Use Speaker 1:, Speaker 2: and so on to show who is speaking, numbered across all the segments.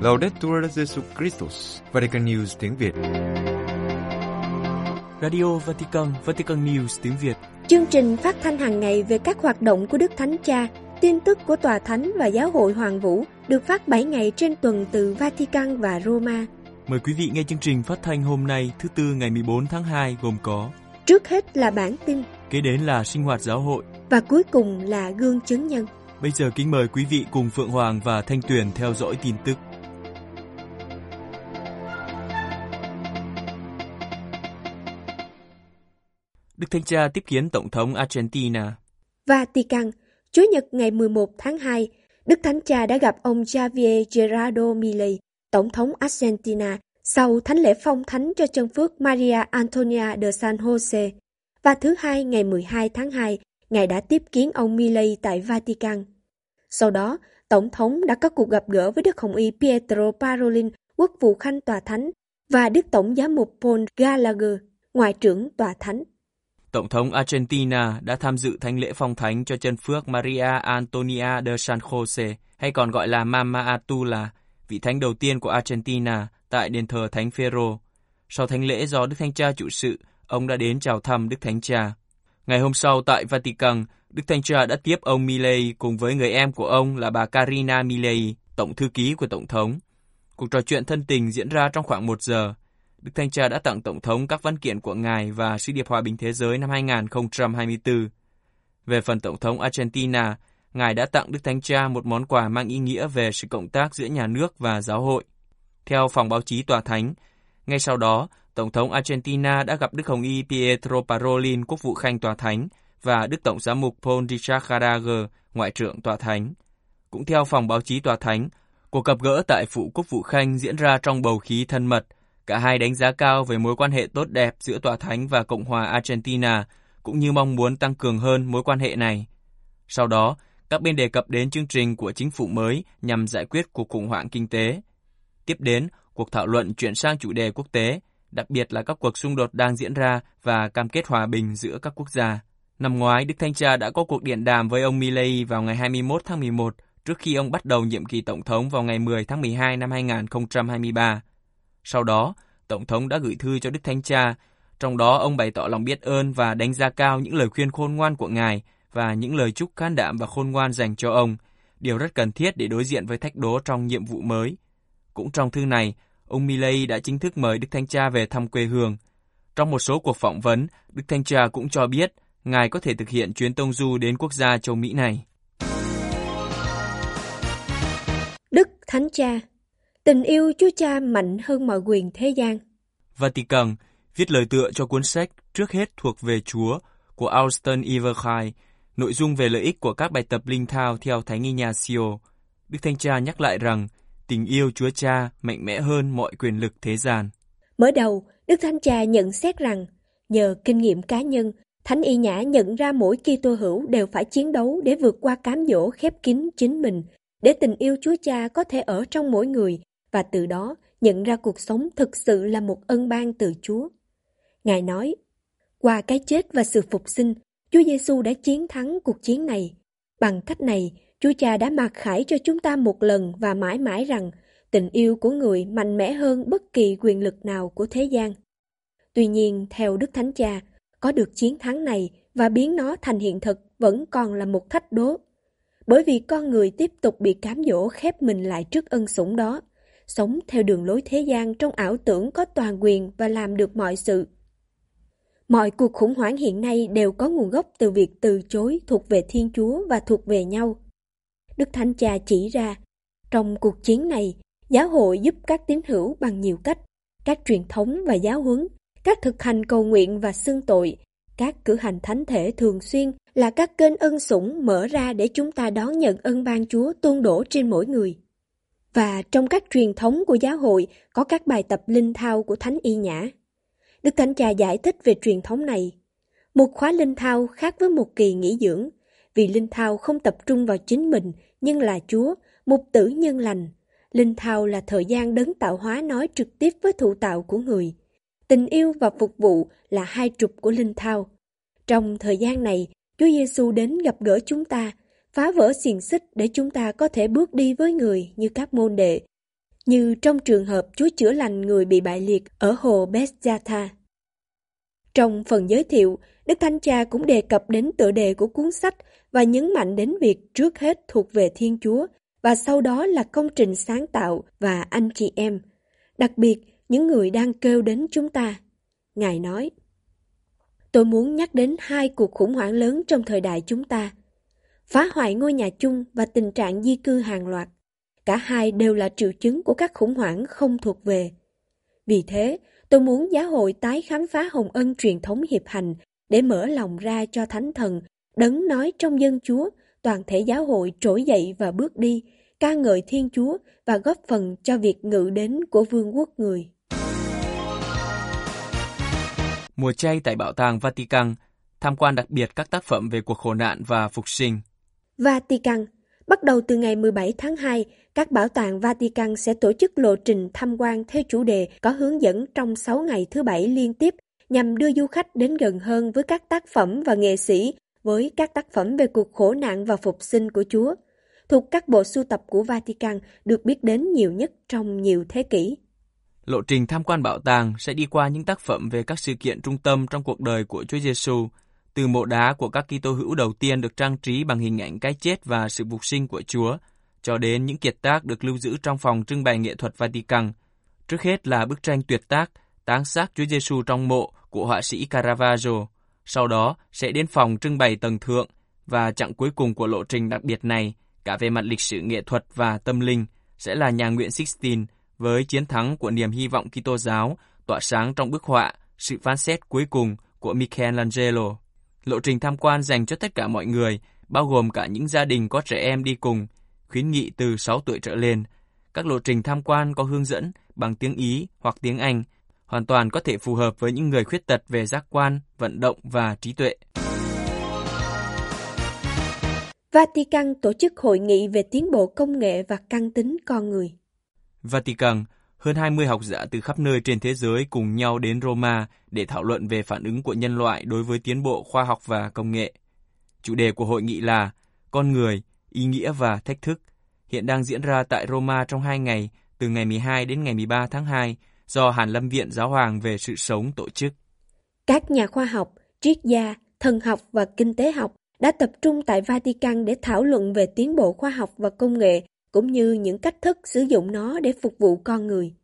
Speaker 1: Laudetur Jesus Christus, Vatican News tiếng Việt.
Speaker 2: Radio Vatican, Vatican News tiếng Việt.
Speaker 3: Chương trình phát thanh hàng ngày về các hoạt động của Đức Thánh Cha, tin tức của Tòa Thánh và Giáo hội Hoàng Vũ được phát 7 ngày trên tuần từ Vatican và Roma.
Speaker 2: Mời quý vị nghe chương trình phát thanh hôm nay thứ tư ngày 14 tháng 2 gồm có
Speaker 3: Trước hết là bản tin
Speaker 2: Kế đến là sinh hoạt giáo hội
Speaker 3: và cuối cùng là gương chứng nhân.
Speaker 2: Bây giờ kính mời quý vị cùng Phượng Hoàng và Thanh Tuyền theo dõi tin tức. Đức Thanh Cha tiếp kiến Tổng thống Argentina.
Speaker 3: Vatican, Chủ nhật ngày 11 tháng 2, Đức Thánh Cha đã gặp ông Javier Gerardo Milei, Tổng thống Argentina, sau thánh lễ phong thánh cho chân phước Maria Antonia de San Jose. Và thứ hai ngày 12 tháng 2, Ngài đã tiếp kiến ông Milei tại Vatican. Sau đó, Tổng thống đã có cuộc gặp gỡ với Đức Hồng Y Pietro Parolin, quốc vụ khanh tòa thánh, và Đức Tổng giám mục Paul Gallagher, ngoại trưởng tòa thánh.
Speaker 2: Tổng thống Argentina đã tham dự thánh lễ phong thánh cho chân phước Maria Antonia de San Jose, hay còn gọi là Mama Atula, vị thánh đầu tiên của Argentina tại đền thờ Thánh Phaero. Sau thánh lễ do Đức Thánh Cha chủ sự, ông đã đến chào thăm Đức Thánh Cha. Ngày hôm sau tại Vatican, Đức Thánh Cha đã tiếp ông Milei cùng với người em của ông là bà Karina Milei, tổng thư ký của Tổng thống. Cuộc trò chuyện thân tình diễn ra trong khoảng một giờ. Đức Thanh Cha đã tặng Tổng thống các văn kiện của Ngài và Sứ điệp Hòa bình Thế giới năm 2024. Về phần Tổng thống Argentina, Ngài đã tặng Đức Thánh Cha một món quà mang ý nghĩa về sự cộng tác giữa nhà nước và giáo hội. Theo phòng báo chí Tòa Thánh, ngay sau đó, Tổng thống Argentina đã gặp Đức Hồng Y Pietro Parolin, quốc vụ khanh Tòa Thánh, và Đức Tổng giám mục Paul Richard Gallagher, ngoại trưởng Tòa Thánh. Cũng theo phòng báo chí Tòa Thánh, cuộc gặp gỡ tại Phụ Quốc vụ Khanh diễn ra trong bầu khí thân mật. Cả hai đánh giá cao về mối quan hệ tốt đẹp giữa Tòa Thánh và Cộng hòa Argentina, cũng như mong muốn tăng cường hơn mối quan hệ này. Sau đó, các bên đề cập đến chương trình của chính phủ mới nhằm giải quyết cuộc khủng hoảng kinh tế. Tiếp đến, cuộc thảo luận chuyển sang chủ đề quốc tế, đặc biệt là các cuộc xung đột đang diễn ra và cam kết hòa bình giữa các quốc gia. Năm ngoái, Đức Thanh Cha đã có cuộc điện đàm với ông Milei vào ngày 21 tháng 11 trước khi ông bắt đầu nhiệm kỳ Tổng thống vào ngày 10 tháng 12 năm 2023. Sau đó, Tổng thống đã gửi thư cho Đức Thánh Cha, trong đó ông bày tỏ lòng biết ơn và đánh giá cao những lời khuyên khôn ngoan của Ngài và những lời chúc can đảm và khôn ngoan dành cho ông, điều rất cần thiết để đối diện với thách đố trong nhiệm vụ mới. Cũng trong thư này, ông Milley đã chính thức mời Đức Thánh Cha về thăm quê hương. Trong một số cuộc phỏng vấn, Đức Thánh Cha cũng cho biết Ngài có thể thực hiện chuyến tông du đến quốc gia châu Mỹ này.
Speaker 3: Đức Thánh Cha Tình yêu Chúa Cha mạnh hơn mọi quyền thế gian.
Speaker 2: Vatican viết lời tựa cho cuốn sách trước hết thuộc về Chúa của Austin Everkai, nội dung về lợi ích của các bài tập linh thao theo Thánh Ignacio. Đức Thanh Cha nhắc lại rằng tình yêu Chúa Cha mạnh mẽ hơn mọi quyền lực thế gian.
Speaker 3: Mở đầu, Đức Thánh Cha nhận xét rằng nhờ kinh nghiệm cá nhân, Thánh Y Nhã nhận ra mỗi Kitô hữu đều phải chiến đấu để vượt qua cám dỗ khép kín chính mình, để tình yêu Chúa Cha có thể ở trong mỗi người và từ đó nhận ra cuộc sống thực sự là một ân ban từ Chúa. Ngài nói, qua cái chết và sự phục sinh, Chúa Giêsu đã chiến thắng cuộc chiến này. Bằng cách này, Chúa Cha đã mặc khải cho chúng ta một lần và mãi mãi rằng tình yêu của người mạnh mẽ hơn bất kỳ quyền lực nào của thế gian. Tuy nhiên, theo Đức Thánh Cha, có được chiến thắng này và biến nó thành hiện thực vẫn còn là một thách đố. Bởi vì con người tiếp tục bị cám dỗ khép mình lại trước ân sủng đó, sống theo đường lối thế gian trong ảo tưởng có toàn quyền và làm được mọi sự. Mọi cuộc khủng hoảng hiện nay đều có nguồn gốc từ việc từ chối thuộc về Thiên Chúa và thuộc về nhau. Đức Thánh Cha chỉ ra, trong cuộc chiến này, giáo hội giúp các tín hữu bằng nhiều cách, các truyền thống và giáo huấn, các thực hành cầu nguyện và xưng tội, các cử hành thánh thể thường xuyên là các kênh ân sủng mở ra để chúng ta đón nhận ân ban Chúa tuôn đổ trên mỗi người. Và trong các truyền thống của giáo hội có các bài tập linh thao của Thánh Y Nhã. Đức Thánh Cha giải thích về truyền thống này. Một khóa linh thao khác với một kỳ nghỉ dưỡng, vì linh thao không tập trung vào chính mình nhưng là Chúa, mục tử nhân lành. Linh thao là thời gian đấng tạo hóa nói trực tiếp với thụ tạo của người. Tình yêu và phục vụ là hai trục của linh thao. Trong thời gian này, Chúa Giêsu đến gặp gỡ chúng ta, phá vỡ xiềng xích để chúng ta có thể bước đi với người như các môn đệ. như trong trường hợp Chúa chữa lành người bị bại liệt ở hồ Bethesda. Trong phần giới thiệu, Đức Thánh Cha cũng đề cập đến tựa đề của cuốn sách và nhấn mạnh đến việc trước hết thuộc về Thiên Chúa và sau đó là công trình sáng tạo và anh chị em, đặc biệt những người đang kêu đến chúng ta. Ngài nói, Tôi muốn nhắc đến hai cuộc khủng hoảng lớn trong thời đại chúng ta. Phá hoại ngôi nhà chung và tình trạng di cư hàng loạt. Cả hai đều là triệu chứng của các khủng hoảng không thuộc về. Vì thế, tôi muốn giáo hội tái khám phá hồng ân truyền thống hiệp hành để mở lòng ra cho thánh thần, đấng nói trong dân chúa, toàn thể giáo hội trỗi dậy và bước đi, ca ngợi Thiên Chúa và góp phần cho việc ngự đến của vương quốc người.
Speaker 2: Mùa chay tại Bảo tàng Vatican, tham quan đặc biệt các tác phẩm về cuộc khổ nạn và phục sinh.
Speaker 3: Vatican Bắt đầu từ ngày 17 tháng 2, các bảo tàng Vatican sẽ tổ chức lộ trình tham quan theo chủ đề có hướng dẫn trong 6 ngày thứ bảy liên tiếp nhằm đưa du khách đến gần hơn với các tác phẩm và nghệ sĩ với các tác phẩm về cuộc khổ nạn và phục sinh của Chúa thuộc các bộ sưu tập của Vatican được biết đến nhiều nhất trong nhiều thế kỷ.
Speaker 2: Lộ trình tham quan bảo tàng sẽ đi qua những tác phẩm về các sự kiện trung tâm trong cuộc đời của Chúa Giêsu, từ mộ đá của các Kitô hữu đầu tiên được trang trí bằng hình ảnh cái chết và sự phục sinh của Chúa, cho đến những kiệt tác được lưu giữ trong phòng trưng bày nghệ thuật Vatican. Trước hết là bức tranh tuyệt tác Táng xác Chúa Giêsu trong mộ của họa sĩ Caravaggio. Sau đó sẽ đến phòng trưng bày tầng thượng và chặng cuối cùng của lộ trình đặc biệt này cả về mặt lịch sử nghệ thuật và tâm linh, sẽ là nhà nguyện Sixtine với chiến thắng của niềm hy vọng Kitô giáo tỏa sáng trong bức họa Sự phán xét cuối cùng của Michelangelo. Lộ trình tham quan dành cho tất cả mọi người, bao gồm cả những gia đình có trẻ em đi cùng, khuyến nghị từ 6 tuổi trở lên. Các lộ trình tham quan có hướng dẫn bằng tiếng Ý hoặc tiếng Anh, hoàn toàn có thể phù hợp với những người khuyết tật về giác quan, vận động và trí tuệ.
Speaker 3: Vatican tổ chức hội nghị về tiến bộ công nghệ và căn tính con người.
Speaker 2: Vatican, hơn 20 học giả từ khắp nơi trên thế giới cùng nhau đến Roma để thảo luận về phản ứng của nhân loại đối với tiến bộ khoa học và công nghệ. Chủ đề của hội nghị là Con người, ý nghĩa và thách thức, hiện đang diễn ra tại Roma trong hai ngày, từ ngày 12 đến ngày 13 tháng 2, do Hàn Lâm Viện Giáo hoàng về sự sống tổ chức.
Speaker 3: Các nhà khoa học, triết gia, thần học và kinh tế học đã tập trung tại Vatican để thảo luận về tiến bộ khoa học và công nghệ cũng như những cách thức sử dụng nó để phục vụ con người.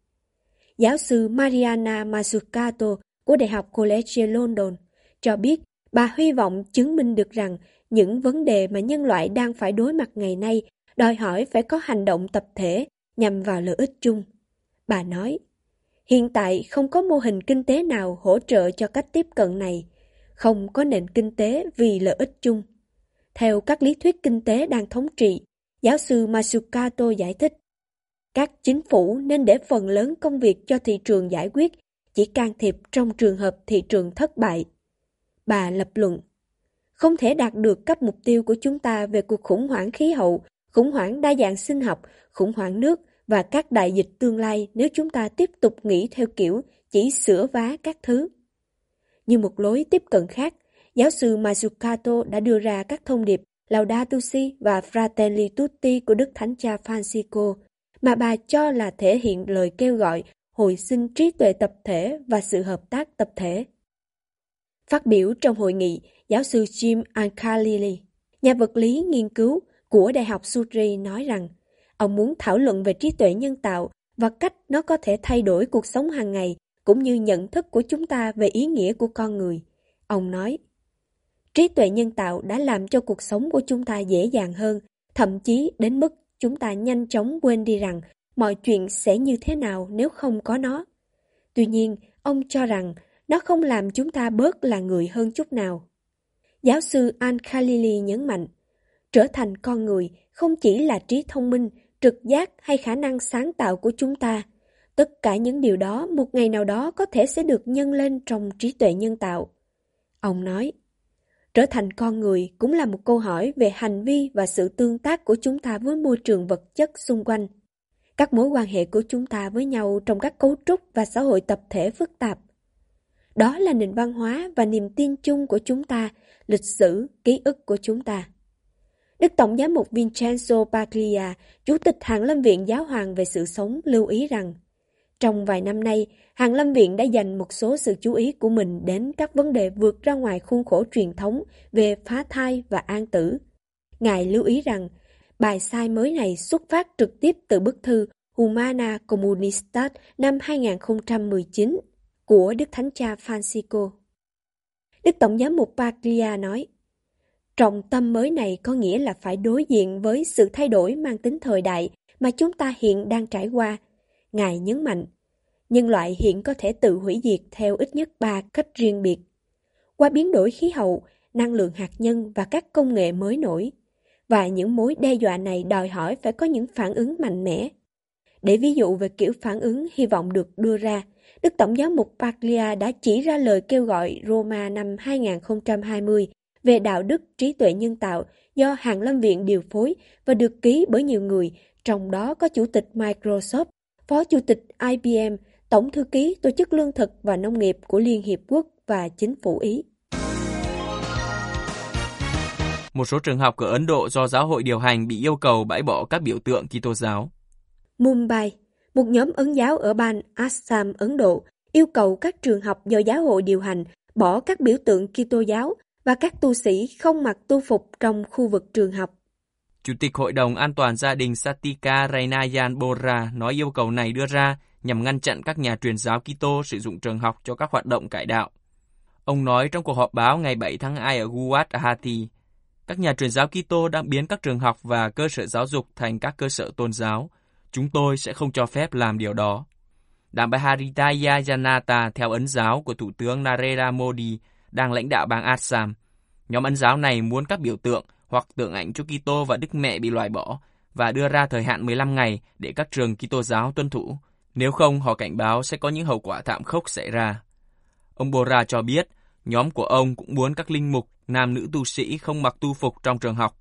Speaker 3: Giáo sư Mariana Mazzucato của Đại học College London cho biết bà hy vọng chứng minh được rằng những vấn đề mà nhân loại đang phải đối mặt ngày nay đòi hỏi phải có hành động tập thể nhằm vào lợi ích chung. Bà nói, hiện tại không có mô hình kinh tế nào hỗ trợ cho cách tiếp cận này, không có nền kinh tế vì lợi ích chung. Theo các lý thuyết kinh tế đang thống trị, giáo sư Masukato giải thích, các chính phủ nên để phần lớn công việc cho thị trường giải quyết, chỉ can thiệp trong trường hợp thị trường thất bại. Bà lập luận, không thể đạt được các mục tiêu của chúng ta về cuộc khủng hoảng khí hậu, khủng hoảng đa dạng sinh học, khủng hoảng nước và các đại dịch tương lai nếu chúng ta tiếp tục nghĩ theo kiểu chỉ sửa vá các thứ. Như một lối tiếp cận khác, giáo sư Masukato đã đưa ra các thông điệp Laudato Si và Fratelli Tutti của Đức Thánh Cha Francisco mà bà cho là thể hiện lời kêu gọi hồi sinh trí tuệ tập thể và sự hợp tác tập thể. Phát biểu trong hội nghị, giáo sư Jim Ancalili, nhà vật lý nghiên cứu của Đại học Sutri nói rằng ông muốn thảo luận về trí tuệ nhân tạo và cách nó có thể thay đổi cuộc sống hàng ngày cũng như nhận thức của chúng ta về ý nghĩa của con người. Ông nói, trí tuệ nhân tạo đã làm cho cuộc sống của chúng ta dễ dàng hơn, thậm chí đến mức chúng ta nhanh chóng quên đi rằng mọi chuyện sẽ như thế nào nếu không có nó. Tuy nhiên, ông cho rằng nó không làm chúng ta bớt là người hơn chút nào. Giáo sư Al-Khalili nhấn mạnh, trở thành con người không chỉ là trí thông minh, trực giác hay khả năng sáng tạo của chúng ta, Tất cả những điều đó một ngày nào đó có thể sẽ được nhân lên trong trí tuệ nhân tạo. Ông nói, trở thành con người cũng là một câu hỏi về hành vi và sự tương tác của chúng ta với môi trường vật chất xung quanh. Các mối quan hệ của chúng ta với nhau trong các cấu trúc và xã hội tập thể phức tạp. Đó là nền văn hóa và niềm tin chung của chúng ta, lịch sử, ký ức của chúng ta. Đức Tổng giám mục Vincenzo Paglia, Chủ tịch Hạng Lâm Viện Giáo hoàng về sự sống lưu ý rằng trong vài năm nay, hàng Lâm Viện đã dành một số sự chú ý của mình đến các vấn đề vượt ra ngoài khuôn khổ truyền thống về phá thai và an tử. Ngài lưu ý rằng, bài sai mới này xuất phát trực tiếp từ bức thư Humana Communistas năm 2019 của Đức Thánh Cha Francisco. Đức Tổng giám mục Paglia nói, Trọng tâm mới này có nghĩa là phải đối diện với sự thay đổi mang tính thời đại mà chúng ta hiện đang trải qua. Ngài nhấn mạnh, nhân loại hiện có thể tự hủy diệt theo ít nhất ba cách riêng biệt. Qua biến đổi khí hậu, năng lượng hạt nhân và các công nghệ mới nổi. Và những mối đe dọa này đòi hỏi phải có những phản ứng mạnh mẽ. Để ví dụ về kiểu phản ứng hy vọng được đưa ra, Đức Tổng giáo mục Paglia đã chỉ ra lời kêu gọi Roma năm 2020 về đạo đức trí tuệ nhân tạo do Hàng Lâm Viện điều phối và được ký bởi nhiều người, trong đó có Chủ tịch Microsoft, Phó Chủ tịch IBM, Tổng Thư ký Tổ chức Lương thực và Nông nghiệp của Liên Hiệp Quốc và Chính phủ Ý.
Speaker 2: Một số trường học ở Ấn Độ do giáo hội điều hành bị yêu cầu bãi bỏ các biểu tượng Kitô giáo.
Speaker 3: Mumbai, một nhóm ấn giáo ở bang Assam, Ấn Độ, yêu cầu các trường học do giáo hội điều hành bỏ các biểu tượng Kitô giáo và các tu sĩ không mặc tu phục trong khu vực trường học.
Speaker 2: Chủ tịch Hội đồng An toàn gia đình Satika Rainayan Bora nói yêu cầu này đưa ra nhằm ngăn chặn các nhà truyền giáo Kitô sử dụng trường học cho các hoạt động cải đạo. Ông nói trong cuộc họp báo ngày 7 tháng 2 ở Guwahati, các nhà truyền giáo Kitô đang biến các trường học và cơ sở giáo dục thành các cơ sở tôn giáo. Chúng tôi sẽ không cho phép làm điều đó. Đảng Bharatiya Janata theo ấn giáo của Thủ tướng Narendra Modi đang lãnh đạo bang Assam. Nhóm ấn giáo này muốn các biểu tượng hoặc tượng ảnh Chúa Kitô và Đức Mẹ bị loại bỏ và đưa ra thời hạn 15 ngày để các trường Kitô giáo tuân thủ. Nếu không, họ cảnh báo sẽ có những hậu quả thảm khốc xảy ra. Ông Bora cho biết, nhóm của ông cũng muốn các linh mục, nam nữ tu sĩ không mặc tu phục trong trường học.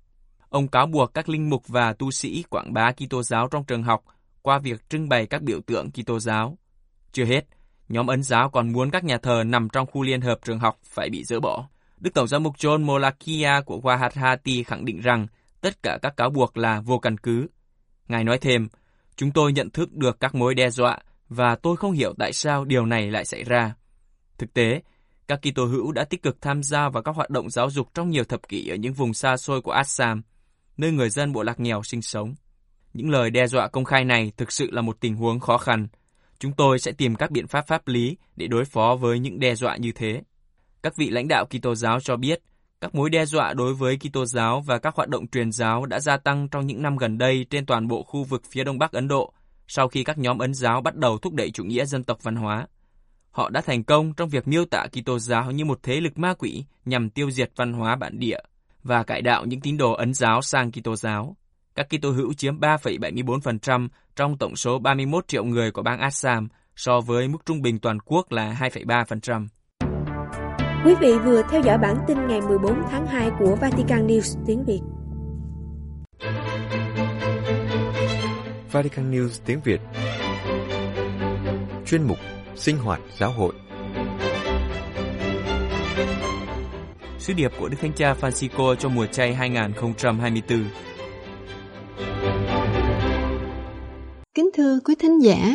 Speaker 2: Ông cáo buộc các linh mục và tu sĩ quảng bá Kitô giáo trong trường học qua việc trưng bày các biểu tượng Kitô giáo. Chưa hết, nhóm ấn giáo còn muốn các nhà thờ nằm trong khu liên hợp trường học phải bị dỡ bỏ. Đức Tổng giám mục John Molakia của Wahatati khẳng định rằng tất cả các cáo buộc là vô căn cứ. Ngài nói thêm, chúng tôi nhận thức được các mối đe dọa và tôi không hiểu tại sao điều này lại xảy ra. Thực tế, các Kitô hữu đã tích cực tham gia vào các hoạt động giáo dục trong nhiều thập kỷ ở những vùng xa xôi của Assam, nơi người dân bộ lạc nghèo sinh sống. Những lời đe dọa công khai này thực sự là một tình huống khó khăn. Chúng tôi sẽ tìm các biện pháp pháp lý để đối phó với những đe dọa như thế. Các vị lãnh đạo Kitô giáo cho biết, các mối đe dọa đối với Kitô giáo và các hoạt động truyền giáo đã gia tăng trong những năm gần đây trên toàn bộ khu vực phía đông bắc Ấn Độ, sau khi các nhóm ấn giáo bắt đầu thúc đẩy chủ nghĩa dân tộc văn hóa. Họ đã thành công trong việc miêu tả Kitô giáo như một thế lực ma quỷ nhằm tiêu diệt văn hóa bản địa và cải đạo những tín đồ ấn giáo sang Kitô giáo. Các Kitô hữu chiếm 3,74% trong tổng số 31 triệu người của bang Assam so với mức trung bình toàn quốc là 2,3%.
Speaker 3: Quý vị vừa theo dõi bản tin ngày 14 tháng 2 của Vatican News tiếng Việt.
Speaker 1: Vatican News tiếng Việt. Chuyên mục Sinh hoạt giáo hội.
Speaker 2: Sứ điệp của Đức Thánh Cha Francisco cho mùa chay 2024
Speaker 4: Kính thưa quý thính giả,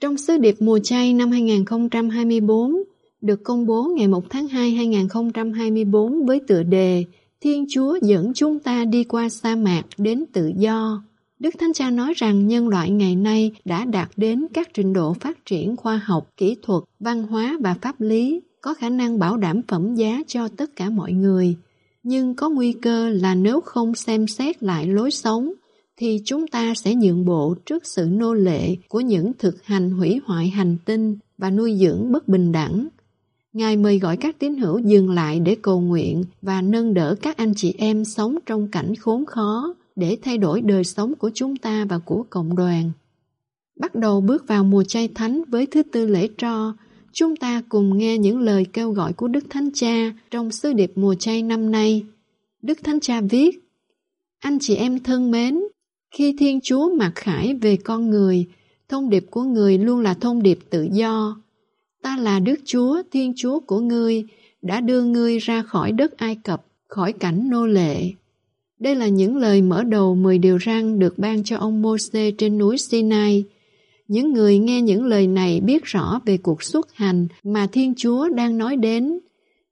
Speaker 4: trong sứ điệp mùa chay năm 2024 được công bố ngày 1 tháng 2 2024 với tựa đề Thiên Chúa dẫn chúng ta đi qua sa mạc đến tự do. Đức Thánh Cha nói rằng nhân loại ngày nay đã đạt đến các trình độ phát triển khoa học, kỹ thuật, văn hóa và pháp lý, có khả năng bảo đảm phẩm giá cho tất cả mọi người. Nhưng có nguy cơ là nếu không xem xét lại lối sống, thì chúng ta sẽ nhượng bộ trước sự nô lệ của những thực hành hủy hoại hành tinh và nuôi dưỡng bất bình đẳng. Ngài mời gọi các tín hữu dừng lại để cầu nguyện và nâng đỡ các anh chị em sống trong cảnh khốn khó để thay đổi đời sống của chúng ta và của cộng đoàn. Bắt đầu bước vào mùa chay thánh với thứ tư lễ tro, chúng ta cùng nghe những lời kêu gọi của Đức Thánh Cha trong sứ điệp mùa chay năm nay. Đức Thánh Cha viết, Anh chị em thân mến, khi Thiên Chúa mặc khải về con người, thông điệp của người luôn là thông điệp tự do. Ta là Đức Chúa, Thiên Chúa của ngươi, đã đưa ngươi ra khỏi đất Ai Cập, khỏi cảnh nô lệ. Đây là những lời mở đầu 10 điều răn được ban cho ông Moses trên núi Sinai. Những người nghe những lời này biết rõ về cuộc xuất hành mà Thiên Chúa đang nói đến.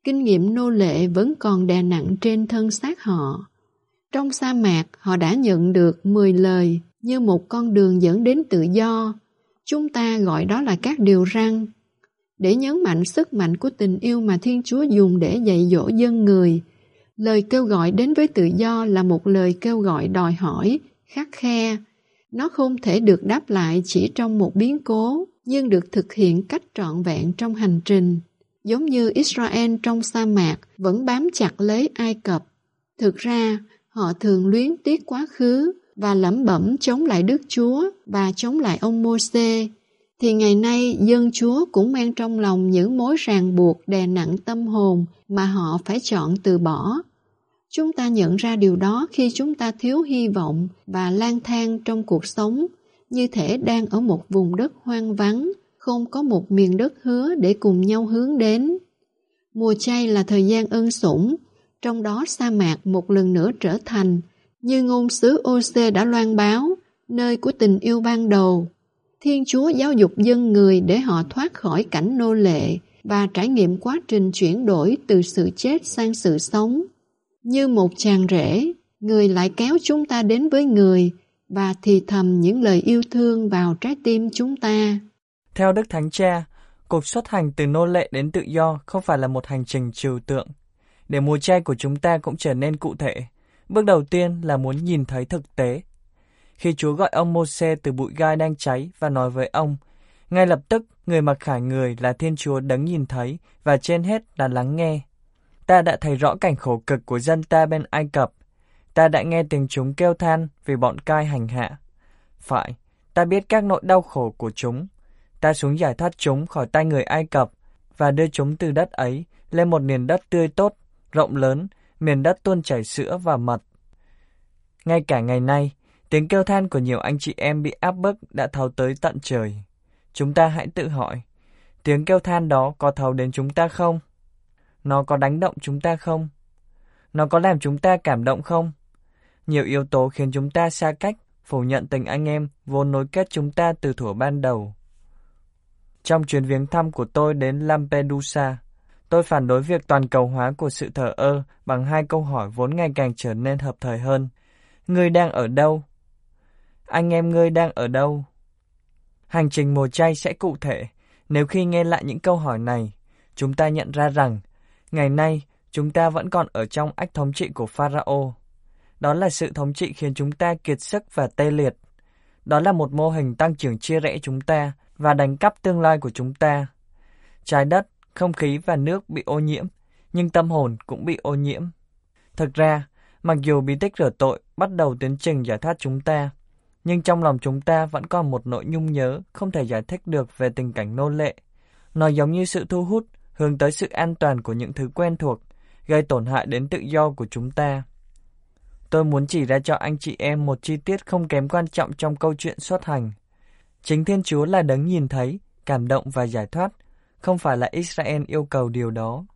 Speaker 4: Kinh nghiệm nô lệ vẫn còn đè nặng trên thân xác họ. Trong sa mạc, họ đã nhận được 10 lời như một con đường dẫn đến tự do. Chúng ta gọi đó là các điều răn. Để nhấn mạnh sức mạnh của tình yêu mà Thiên Chúa dùng để dạy dỗ dân người, lời kêu gọi đến với tự do là một lời kêu gọi đòi hỏi, khắc khe. Nó không thể được đáp lại chỉ trong một biến cố, nhưng được thực hiện cách trọn vẹn trong hành trình. Giống như Israel trong sa mạc vẫn bám chặt lấy Ai Cập. Thực ra, họ thường luyến tiếc quá khứ và lẩm bẩm chống lại Đức Chúa và chống lại ông Môsê thì ngày nay dân Chúa cũng mang trong lòng những mối ràng buộc đè nặng tâm hồn mà họ phải chọn từ bỏ. Chúng ta nhận ra điều đó khi chúng ta thiếu hy vọng và lang thang trong cuộc sống, như thể đang ở một vùng đất hoang vắng, không có một miền đất hứa để cùng nhau hướng đến. Mùa chay là thời gian ân sủng, trong đó sa mạc một lần nữa trở thành, như ngôn sứ Ose đã loan báo, nơi của tình yêu ban đầu. Thiên Chúa giáo dục dân người để họ thoát khỏi cảnh nô lệ và trải nghiệm quá trình chuyển đổi từ sự chết sang sự sống. Như một chàng rể, người lại kéo chúng ta đến với người và thì thầm những lời yêu thương vào trái tim chúng ta.
Speaker 5: Theo Đức Thánh Cha, cuộc xuất hành từ nô lệ đến tự do không phải là một hành trình trừu tượng. Để mùa chay của chúng ta cũng trở nên cụ thể, bước đầu tiên là muốn nhìn thấy thực tế khi Chúa gọi ông Môse từ bụi gai đang cháy và nói với ông, ngay lập tức người mặc khải người là Thiên Chúa đấng nhìn thấy và trên hết là lắng nghe. Ta đã thấy rõ cảnh khổ cực của dân ta bên Ai Cập. Ta đã nghe tiếng chúng kêu than vì bọn cai hành hạ. Phải, ta biết các nỗi đau khổ của chúng. Ta xuống giải thoát chúng khỏi tay người Ai Cập và đưa chúng từ đất ấy lên một miền đất tươi tốt, rộng lớn, miền đất tuôn chảy sữa và mật. Ngay cả ngày nay, Tiếng kêu than của nhiều anh chị em bị áp bức đã thấu tới tận trời. Chúng ta hãy tự hỏi, tiếng kêu than đó có thấu đến chúng ta không? Nó có đánh động chúng ta không? Nó có làm chúng ta cảm động không? Nhiều yếu tố khiến chúng ta xa cách, phủ nhận tình anh em vốn nối kết chúng ta từ thuở ban đầu. Trong chuyến viếng thăm của tôi đến Lampedusa, tôi phản đối việc toàn cầu hóa của sự thờ ơ bằng hai câu hỏi vốn ngày càng trở nên hợp thời hơn. Người đang ở đâu? Anh em ngươi đang ở đâu? Hành trình mùa chay sẽ cụ thể. Nếu khi nghe lại những câu hỏi này, chúng ta nhận ra rằng, ngày nay chúng ta vẫn còn ở trong ách thống trị của Pharaoh. Đó là sự thống trị khiến chúng ta kiệt sức và tê liệt. Đó là một mô hình tăng trưởng chia rẽ chúng ta và đánh cắp tương lai của chúng ta. Trái đất, không khí và nước bị ô nhiễm, nhưng tâm hồn cũng bị ô nhiễm. Thực ra, mặc dù bí tích rửa tội bắt đầu tiến trình giải thoát chúng ta, nhưng trong lòng chúng ta vẫn còn một nỗi nhung nhớ không thể giải thích được về tình cảnh nô lệ. Nó giống như sự thu hút hướng tới sự an toàn của những thứ quen thuộc, gây tổn hại đến tự do của chúng ta. Tôi muốn chỉ ra cho anh chị em một chi tiết không kém quan trọng trong câu chuyện xuất hành. Chính Thiên Chúa là đấng nhìn thấy, cảm động và giải thoát, không phải là Israel yêu cầu điều đó.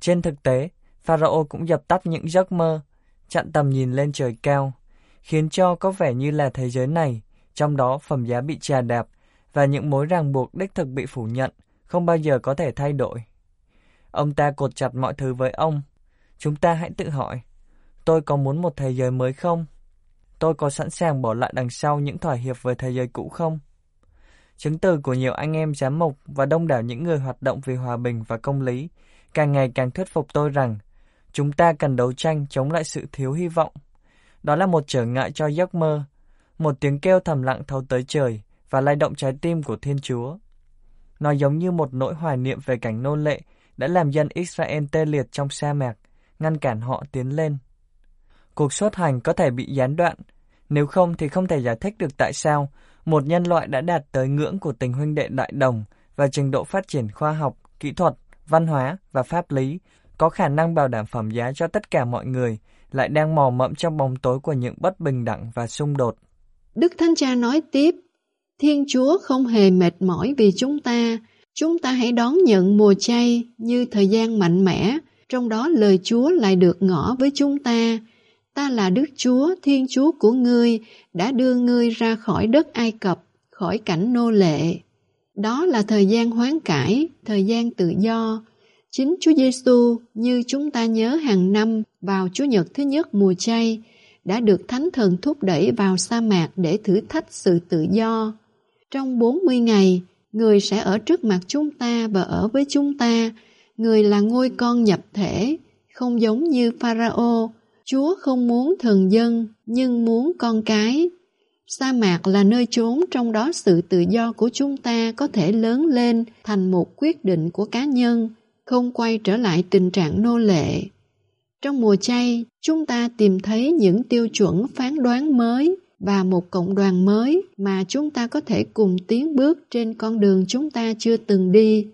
Speaker 5: Trên thực tế, Pharaoh cũng dập tắt những giấc mơ, chặn tầm nhìn lên trời cao, khiến cho có vẻ như là thế giới này, trong đó phẩm giá bị trà đạp và những mối ràng buộc đích thực bị phủ nhận, không bao giờ có thể thay đổi. Ông ta cột chặt mọi thứ với ông. Chúng ta hãy tự hỏi, tôi có muốn một thế giới mới không? Tôi có sẵn sàng bỏ lại đằng sau những thỏa hiệp với thế giới cũ không? Chứng từ của nhiều anh em giám mục và đông đảo những người hoạt động vì hòa bình và công lý càng ngày càng thuyết phục tôi rằng chúng ta cần đấu tranh chống lại sự thiếu hy vọng đó là một trở ngại cho giấc mơ, một tiếng kêu thầm lặng thấu tới trời và lay động trái tim của Thiên Chúa. Nó giống như một nỗi hoài niệm về cảnh nô lệ đã làm dân Israel tê liệt trong sa mạc, ngăn cản họ tiến lên. Cuộc xuất hành có thể bị gián đoạn, nếu không thì không thể giải thích được tại sao một nhân loại đã đạt tới ngưỡng của tình huynh đệ đại đồng và trình độ phát triển khoa học, kỹ thuật, văn hóa và pháp lý có khả năng bảo đảm phẩm giá cho tất cả mọi người lại đang mò mẫm trong bóng tối của những bất bình đẳng và xung đột.
Speaker 4: Đức Thánh Cha nói tiếp, Thiên Chúa không hề mệt mỏi vì chúng ta, chúng ta hãy đón nhận mùa chay như thời gian mạnh mẽ, trong đó lời Chúa lại được ngỏ với chúng ta. Ta là Đức Chúa, Thiên Chúa của ngươi, đã đưa ngươi ra khỏi đất Ai Cập, khỏi cảnh nô lệ. Đó là thời gian hoán cải, thời gian tự do. Chính Chúa Giêsu như chúng ta nhớ hàng năm vào Chúa Nhật thứ nhất mùa chay, đã được Thánh Thần thúc đẩy vào sa mạc để thử thách sự tự do. Trong 40 ngày, người sẽ ở trước mặt chúng ta và ở với chúng ta. Người là ngôi con nhập thể, không giống như Pharaoh. Chúa không muốn thần dân, nhưng muốn con cái. Sa mạc là nơi trốn trong đó sự tự do của chúng ta có thể lớn lên thành một quyết định của cá nhân, không quay trở lại tình trạng nô lệ. Trong mùa chay, chúng ta tìm thấy những tiêu chuẩn phán đoán mới và một cộng đoàn mới mà chúng ta có thể cùng tiến bước trên con đường chúng ta chưa từng đi.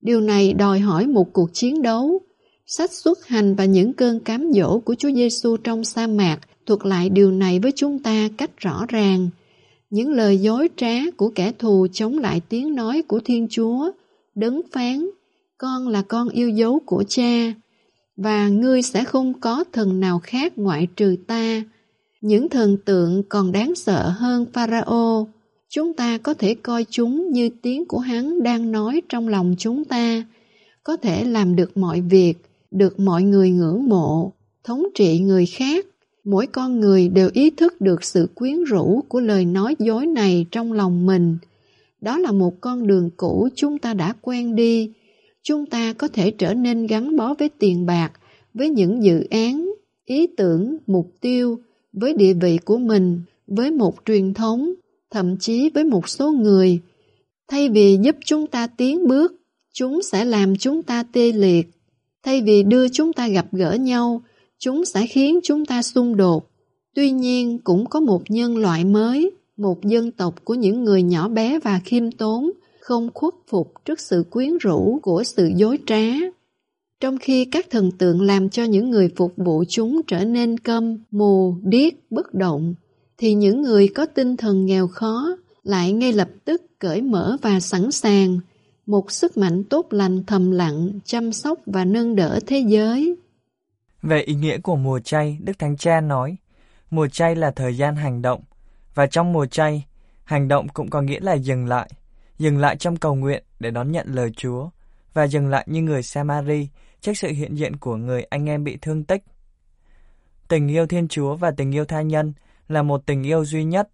Speaker 4: Điều này đòi hỏi một cuộc chiến đấu. Sách xuất hành và những cơn cám dỗ của Chúa Giêsu trong sa mạc thuật lại điều này với chúng ta cách rõ ràng. Những lời dối trá của kẻ thù chống lại tiếng nói của Thiên Chúa, đấng phán, con là con yêu dấu của cha, và ngươi sẽ không có thần nào khác ngoại trừ ta. Những thần tượng còn đáng sợ hơn Pharaoh. Chúng ta có thể coi chúng như tiếng của hắn đang nói trong lòng chúng ta, có thể làm được mọi việc, được mọi người ngưỡng mộ, thống trị người khác. Mỗi con người đều ý thức được sự quyến rũ của lời nói dối này trong lòng mình. Đó là một con đường cũ chúng ta đã quen đi. Chúng ta có thể trở nên gắn bó với tiền bạc, với những dự án, ý tưởng, mục tiêu, với địa vị của mình, với một truyền thống, thậm chí với một số người. Thay vì giúp chúng ta tiến bước, chúng sẽ làm chúng ta tê liệt. Thay vì đưa chúng ta gặp gỡ nhau, chúng sẽ khiến chúng ta xung đột. Tuy nhiên cũng có một nhân loại mới, một dân tộc của những người nhỏ bé và khiêm tốn, không khuất phục trước sự quyến rũ của sự dối trá. Trong khi các thần tượng làm cho những người phục vụ chúng trở nên câm, mù, điếc, bất động, thì những người có tinh thần nghèo khó lại ngay lập tức cởi mở và sẵn sàng, một sức mạnh tốt lành thầm lặng, chăm sóc và nâng đỡ thế giới.
Speaker 5: Về ý nghĩa của mùa chay, Đức Thánh Cha nói, mùa chay là thời gian hành động, và trong mùa chay, hành động cũng có nghĩa là dừng lại, dừng lại trong cầu nguyện để đón nhận lời Chúa, và dừng lại như người Samari trước sự hiện diện của người anh em bị thương tích. Tình yêu Thiên Chúa và tình yêu tha nhân là một tình yêu duy nhất,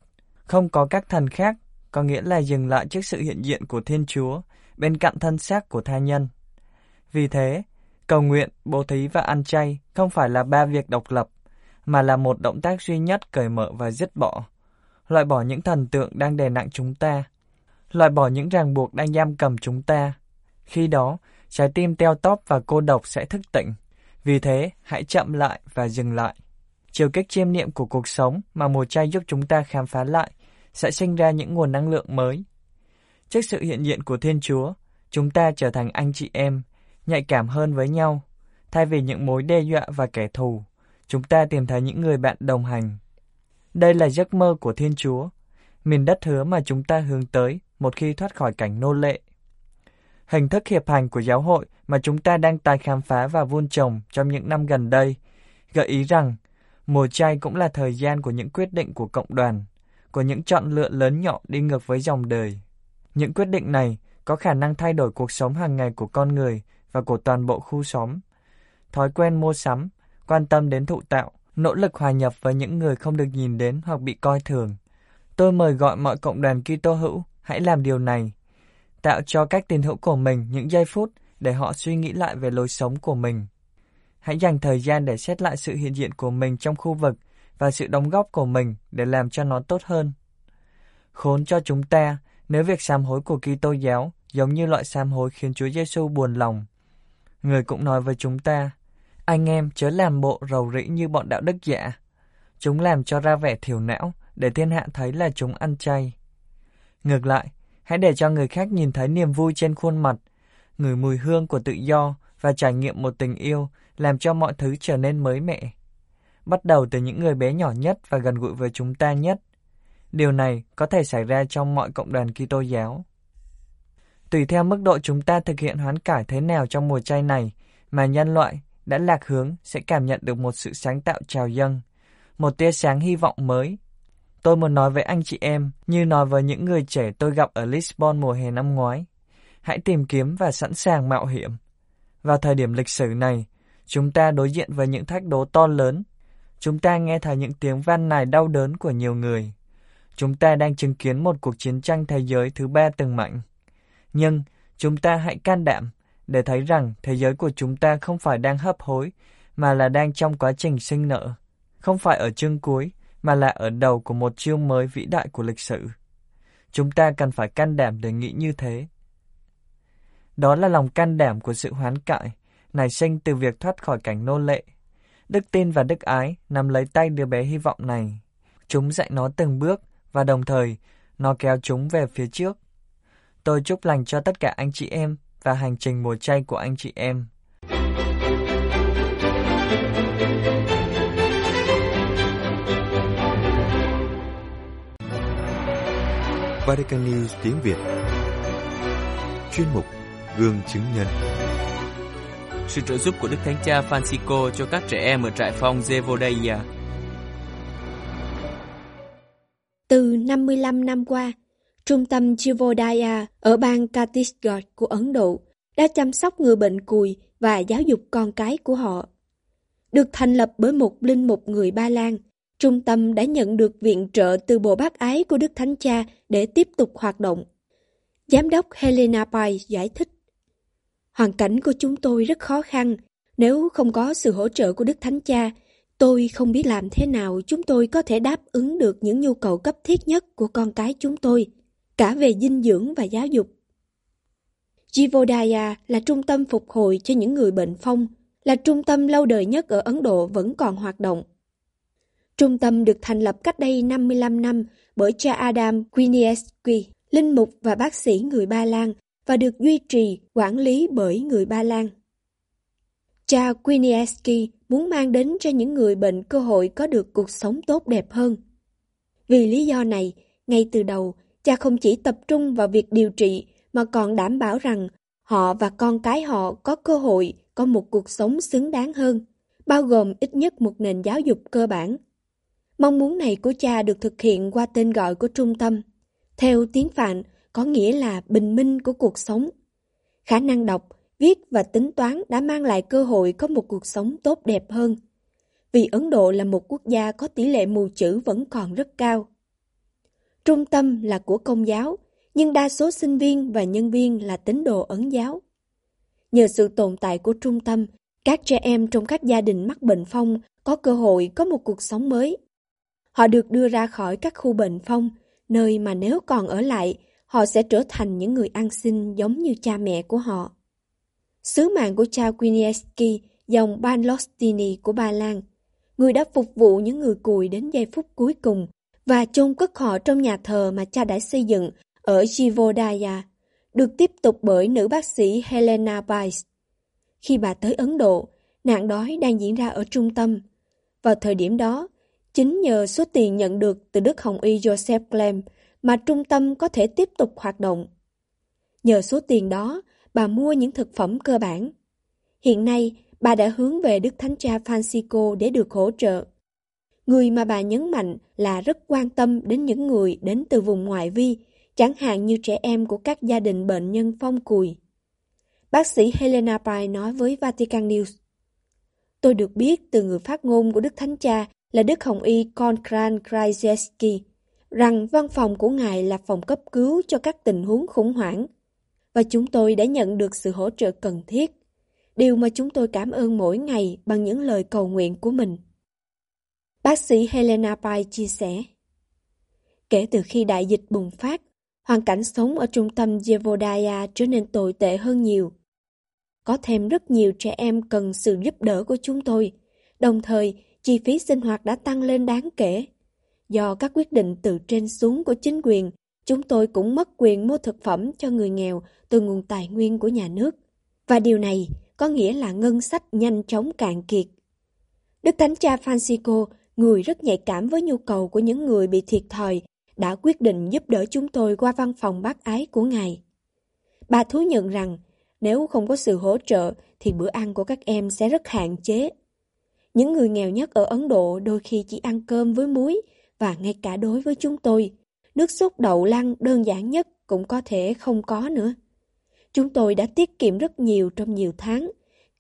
Speaker 5: không có các thần khác, có nghĩa là dừng lại trước sự hiện diện của Thiên Chúa bên cạnh thân xác của tha nhân. Vì thế, cầu nguyện, bố thí và ăn chay không phải là ba việc độc lập, mà là một động tác duy nhất cởi mở và dứt bỏ, loại bỏ những thần tượng đang đè nặng chúng ta, loại bỏ những ràng buộc đang giam cầm chúng ta. Khi đó, trái tim teo tóp và cô độc sẽ thức tỉnh. Vì thế, hãy chậm lại và dừng lại. Chiều kích chiêm niệm của cuộc sống mà mùa chay giúp chúng ta khám phá lại sẽ sinh ra những nguồn năng lượng mới. Trước sự hiện diện của Thiên Chúa, chúng ta trở thành anh chị em, nhạy cảm hơn với nhau. Thay vì những mối đe dọa và kẻ thù, chúng ta tìm thấy những người bạn đồng hành. Đây là giấc mơ của Thiên Chúa, miền đất hứa mà chúng ta hướng tới một khi thoát khỏi cảnh nô lệ Hình thức hiệp hành của giáo hội mà chúng ta đang tài khám phá và vun trồng trong những năm gần đây gợi ý rằng mùa chay cũng là thời gian của những quyết định của cộng đoàn, của những chọn lựa lớn nhỏ đi ngược với dòng đời. Những quyết định này có khả năng thay đổi cuộc sống hàng ngày của con người và của toàn bộ khu xóm. Thói quen mua sắm, quan tâm đến thụ tạo, nỗ lực hòa nhập với những người không được nhìn đến hoặc bị coi thường. Tôi mời gọi mọi cộng đoàn Kitô hữu hãy làm điều này tạo cho các tín hữu của mình những giây phút để họ suy nghĩ lại về lối sống của mình. Hãy dành thời gian để xét lại sự hiện diện của mình trong khu vực và sự đóng góp của mình để làm cho nó tốt hơn. Khốn cho chúng ta nếu việc sám hối của Kitô giáo giống như loại sám hối khiến Chúa Giêsu buồn lòng. Người cũng nói với chúng ta, anh em chớ làm bộ rầu rĩ như bọn đạo đức giả. Chúng làm cho ra vẻ thiểu não để thiên hạ thấy là chúng ăn chay. Ngược lại, Hãy để cho người khác nhìn thấy niềm vui trên khuôn mặt, ngửi mùi hương của tự do và trải nghiệm một tình yêu làm cho mọi thứ trở nên mới mẻ. Bắt đầu từ những người bé nhỏ nhất và gần gũi với chúng ta nhất. Điều này có thể xảy ra trong mọi cộng đoàn Kitô giáo. Tùy theo mức độ chúng ta thực hiện hoán cải thế nào trong mùa chay này mà nhân loại đã lạc hướng sẽ cảm nhận được một sự sáng tạo trào dâng, một tia sáng hy vọng mới. Tôi muốn nói với anh chị em như nói với những người trẻ tôi gặp ở Lisbon mùa hè năm ngoái. Hãy tìm kiếm và sẵn sàng mạo hiểm. Vào thời điểm lịch sử này, chúng ta đối diện với những thách đố to lớn. Chúng ta nghe thấy những tiếng van nài đau đớn của nhiều người. Chúng ta đang chứng kiến một cuộc chiến tranh thế giới thứ ba từng mạnh. Nhưng chúng ta hãy can đảm để thấy rằng thế giới của chúng ta không phải đang hấp hối, mà là đang trong quá trình sinh nở. Không phải ở chương cuối, mà là ở đầu của một chương mới vĩ đại của lịch sử. Chúng ta cần phải can đảm để nghĩ như thế. Đó là lòng can đảm của sự hoán cải, nảy sinh từ việc thoát khỏi cảnh nô lệ. Đức tin và đức ái nắm lấy tay đứa bé hy vọng này. Chúng dạy nó từng bước và đồng thời nó kéo chúng về phía trước. Tôi chúc lành cho tất cả anh chị em và hành trình mùa chay của anh chị em.
Speaker 1: Vatican News tiếng Việt Chuyên mục Gương chứng nhân
Speaker 2: Sự trợ giúp của Đức Thánh Cha Francisco cho các trẻ em ở trại phong Zevodeia
Speaker 3: Từ 55 năm qua, Trung tâm Jivodaya ở bang Chhattisgarh của Ấn Độ đã chăm sóc người bệnh cùi và giáo dục con cái của họ. Được thành lập bởi một linh mục người Ba Lan, trung tâm đã nhận được viện trợ từ Bộ Bác Ái của Đức Thánh Cha để tiếp tục hoạt động. Giám đốc Helena Pai giải thích, Hoàn cảnh của chúng tôi rất khó khăn, nếu không có sự hỗ trợ của Đức Thánh Cha, tôi không biết làm thế nào chúng tôi có thể đáp ứng được những nhu cầu cấp thiết nhất của con cái chúng tôi cả về dinh dưỡng và giáo dục. Jivodaya là trung tâm phục hồi cho những người bệnh phong, là trung tâm lâu đời nhất ở Ấn Độ vẫn còn hoạt động. Trung tâm được thành lập cách đây 55 năm bởi cha Adam Quinievsky, linh mục và bác sĩ người Ba Lan và được duy trì, quản lý bởi người Ba Lan. Cha Quinievsky muốn mang đến cho những người bệnh cơ hội có được cuộc sống tốt đẹp hơn. Vì lý do này, ngay từ đầu, cha không chỉ tập trung vào việc điều trị mà còn đảm bảo rằng họ và con cái họ có cơ hội có một cuộc sống xứng đáng hơn, bao gồm ít nhất một nền giáo dục cơ bản. Mong muốn này của cha được thực hiện qua tên gọi của trung tâm. Theo tiếng Phạn, có nghĩa là bình minh của cuộc sống. Khả năng đọc, viết và tính toán đã mang lại cơ hội có một cuộc sống tốt đẹp hơn. Vì Ấn Độ là một quốc gia có tỷ lệ mù chữ vẫn còn rất cao. Trung tâm là của công giáo, nhưng đa số sinh viên và nhân viên là tín đồ ấn giáo. Nhờ sự tồn tại của trung tâm, các trẻ em trong các gia đình mắc bệnh phong có cơ hội có một cuộc sống mới. Họ được đưa ra khỏi các khu bệnh phong, nơi mà nếu còn ở lại, họ sẽ trở thành những người ăn xin giống như cha mẹ của họ. Sứ mạng của cha quinieski dòng Banlostini của Ba Lan, người đã phục vụ những người cùi đến giây phút cuối cùng và chôn cất họ trong nhà thờ mà cha đã xây dựng ở givodaya được tiếp tục bởi nữ bác sĩ Helena Weiss. Khi bà tới Ấn Độ, nạn đói đang diễn ra ở trung tâm. Vào thời điểm đó, chính nhờ số tiền nhận được từ Đức Hồng Y Joseph Clem mà trung tâm có thể tiếp tục hoạt động. Nhờ số tiền đó, bà mua những thực phẩm cơ bản. Hiện nay, bà đã hướng về Đức Thánh Cha Francisco để được hỗ trợ. Người mà bà nhấn mạnh là rất quan tâm đến những người đến từ vùng ngoại vi, chẳng hạn như trẻ em của các gia đình bệnh nhân phong cùi. Bác sĩ Helena Pai nói với Vatican News. Tôi được biết từ người phát ngôn của Đức Thánh Cha là Đức Hồng Y Konkran Krajewski rằng văn phòng của Ngài là phòng cấp cứu cho các tình huống khủng hoảng và chúng tôi đã nhận được sự hỗ trợ cần thiết, điều mà chúng tôi cảm ơn mỗi ngày bằng những lời cầu nguyện của mình. Bác sĩ Helena Pai chia sẻ. Kể từ khi đại dịch bùng phát, hoàn cảnh sống ở trung tâm Jevodaya trở nên tồi tệ hơn nhiều. Có thêm rất nhiều trẻ em cần sự giúp đỡ của chúng tôi, đồng thời chi phí sinh hoạt đã tăng lên đáng kể. Do các quyết định từ trên xuống của chính quyền, chúng tôi cũng mất quyền mua thực phẩm cho người nghèo từ nguồn tài nguyên của nhà nước. Và điều này có nghĩa là ngân sách nhanh chóng cạn kiệt. Đức Thánh Cha Francisco người rất nhạy cảm với nhu cầu của những người bị thiệt thòi, đã quyết định giúp đỡ chúng tôi qua văn phòng bác ái của Ngài. Bà thú nhận rằng, nếu không có sự hỗ trợ thì bữa ăn của các em sẽ rất hạn chế. Những người nghèo nhất ở Ấn Độ đôi khi chỉ ăn cơm với muối và ngay cả đối với chúng tôi, nước sốt đậu lăng đơn giản nhất cũng có thể không có nữa. Chúng tôi đã tiết kiệm rất nhiều trong nhiều tháng,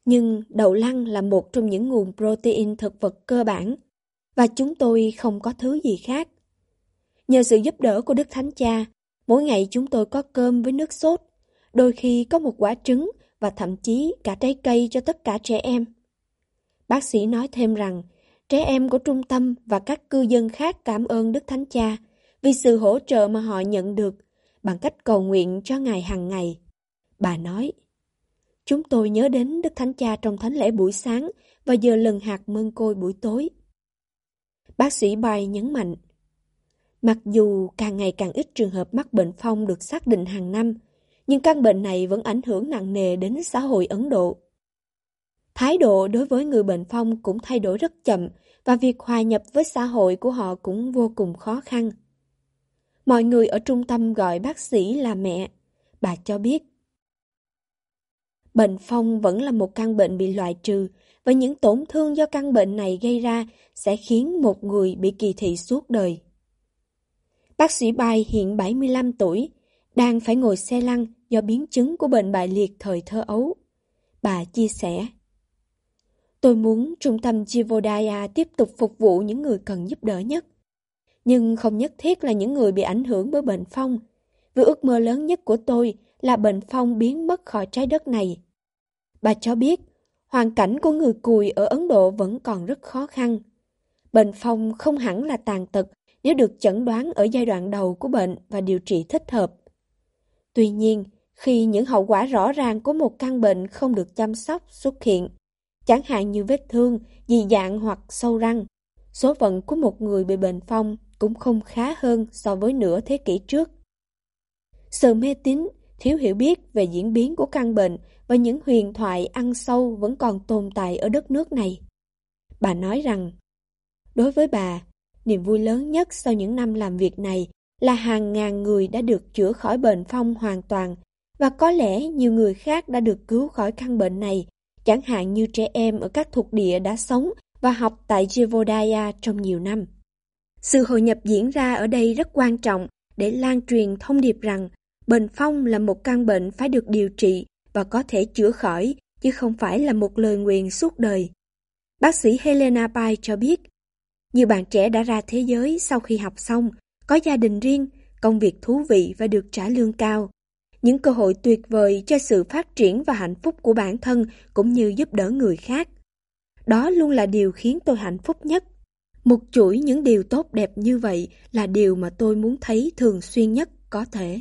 Speaker 3: nhưng đậu lăng là một trong những nguồn protein thực vật cơ bản và chúng tôi không có thứ gì khác. Nhờ sự giúp đỡ của Đức Thánh Cha, mỗi ngày chúng tôi có cơm với nước sốt, đôi khi có một quả trứng và thậm chí cả trái cây cho tất cả trẻ em. Bác sĩ nói thêm rằng, trẻ em của trung tâm và các cư dân khác cảm ơn Đức Thánh Cha vì sự hỗ trợ mà họ nhận được bằng cách cầu nguyện cho Ngài hàng ngày. Bà nói, Chúng tôi nhớ đến Đức Thánh Cha trong thánh lễ buổi sáng và giờ lần hạt mơn côi buổi tối. Bác sĩ Bay nhấn mạnh, mặc dù càng ngày càng ít trường hợp mắc bệnh phong được xác định hàng năm, nhưng căn bệnh này vẫn ảnh hưởng nặng nề đến xã hội Ấn Độ. Thái độ đối với người bệnh phong cũng thay đổi rất chậm và việc hòa nhập với xã hội của họ cũng vô cùng khó khăn. Mọi người ở trung tâm gọi bác sĩ là mẹ. Bà cho biết. Bệnh phong vẫn là một căn bệnh bị loại trừ và những tổn thương do căn bệnh này gây ra sẽ khiến một người bị kỳ thị suốt đời. Bác sĩ Bai hiện 75 tuổi, đang phải ngồi xe lăn do biến chứng của bệnh bại liệt thời thơ ấu. Bà chia sẻ. Tôi muốn trung tâm Jivodaya tiếp tục phục vụ những người cần giúp đỡ nhất. Nhưng không nhất thiết là những người bị ảnh hưởng bởi bệnh phong. Vì ước mơ lớn nhất của tôi là bệnh phong biến mất khỏi trái đất này. Bà cho biết, hoàn cảnh của người cùi ở Ấn Độ vẫn còn rất khó khăn. Bệnh phong không hẳn là tàn tật nếu được chẩn đoán ở giai đoạn đầu của bệnh và điều trị thích hợp. Tuy nhiên, khi những hậu quả rõ ràng của một căn bệnh không được chăm sóc xuất hiện, chẳng hạn như vết thương, dị dạng hoặc sâu răng, số phận của một người bị bệnh phong cũng không khá hơn so với nửa thế kỷ trước. Sự mê tín, thiếu hiểu biết về diễn biến của căn bệnh và những huyền thoại ăn sâu vẫn còn tồn tại ở đất nước này. Bà nói rằng, đối với bà, niềm vui lớn nhất sau những năm làm việc này là hàng ngàn người đã được chữa khỏi bệnh phong hoàn toàn và có lẽ nhiều người khác đã được cứu khỏi căn bệnh này, chẳng hạn như trẻ em ở các thuộc địa đã sống và học tại Jevodaya trong nhiều năm. Sự hội nhập diễn ra ở đây rất quan trọng để lan truyền thông điệp rằng bệnh phong là một căn bệnh phải được điều trị và có thể chữa khỏi, chứ không phải là một lời nguyền suốt đời. Bác sĩ Helena Pai cho biết, nhiều bạn trẻ đã ra thế giới sau khi học xong, có gia đình riêng, công việc thú vị và được trả lương cao. Những cơ hội tuyệt vời cho sự phát triển và hạnh phúc của bản thân cũng như giúp đỡ người khác. Đó luôn là điều khiến tôi hạnh phúc nhất. Một chuỗi những điều tốt đẹp như vậy là điều mà tôi muốn thấy thường xuyên nhất có thể.